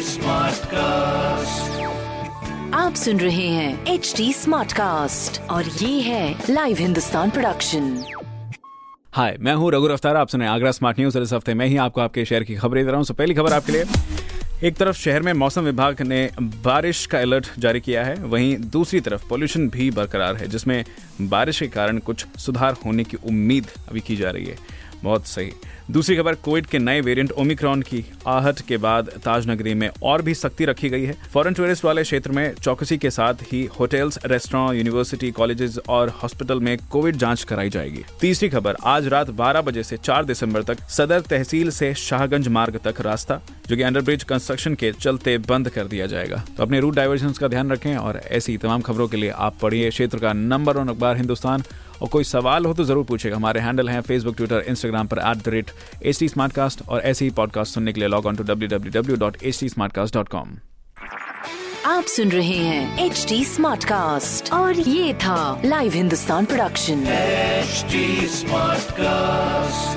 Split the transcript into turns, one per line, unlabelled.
Smart cast
आप सुन रहे हैं एच डी स्मार्ट कास्ट और ये है लाइव हिंदुस्तान प्रोडक्शन
हाय मैं हूँ रघु अफ्तार आप सुने आगरा स्मार्ट न्यूज़ और इस हफ़्ते मैं ही आपको आपके शहर की खबरें दे रहा हूँ। तो पहली खबर आपके लिए। एक तरफ़ शहर में मौसम विभाग ने बारिश का अलर्ट जारी किया है वहीं दूसरी तरफ़ पोल्यूशन भी बरकरार है जिसमें बारिश के कारण कुछ सुधार होने की उम्मीद अभी की जा रही है। बहुत सही दूसरी खबर, कोविड के नए वेरिएंट ओमिक्रॉन की आहट के बाद ताजनगरी में और भी सख्ती रखी गई है। फॉरेन टूरिस्ट वाले क्षेत्र में चौकसी के साथ ही होटल्स रेस्टोरेंट यूनिवर्सिटी कॉलेजेस और हॉस्पिटल में कोविड जाँच कराई जाएगी। तीसरी खबर, आज रात 12 बजे से 4 दिसंबर तक सदर तहसील से शाहगंज मार्ग तक रास्ता, जो कि अंडरब्रिज कंस्ट्रक्शन के चलते बंद कर दिया जाएगा। तो अपने रूट डाइवर्जन का ध्यान रखें और ऐसी तमाम खबरों के लिए आप पढ़िए क्षेत्र का नंबर वन अखबार, हिंदुस्तान। और कोई सवाल हो तो ज़रूर पूछेगा। हमारे हैंडल हैं फेसबुक ट्विटर इंस्टाग्राम पर at the rate H T और ऐसे ही पॉडकास्ट सुनने के लिए log on to W W W dot H T smartcast dot com
आप सुन रहे हैं एच टी स्मार्ट कास्ट और ये था live Hindustan production
smart cast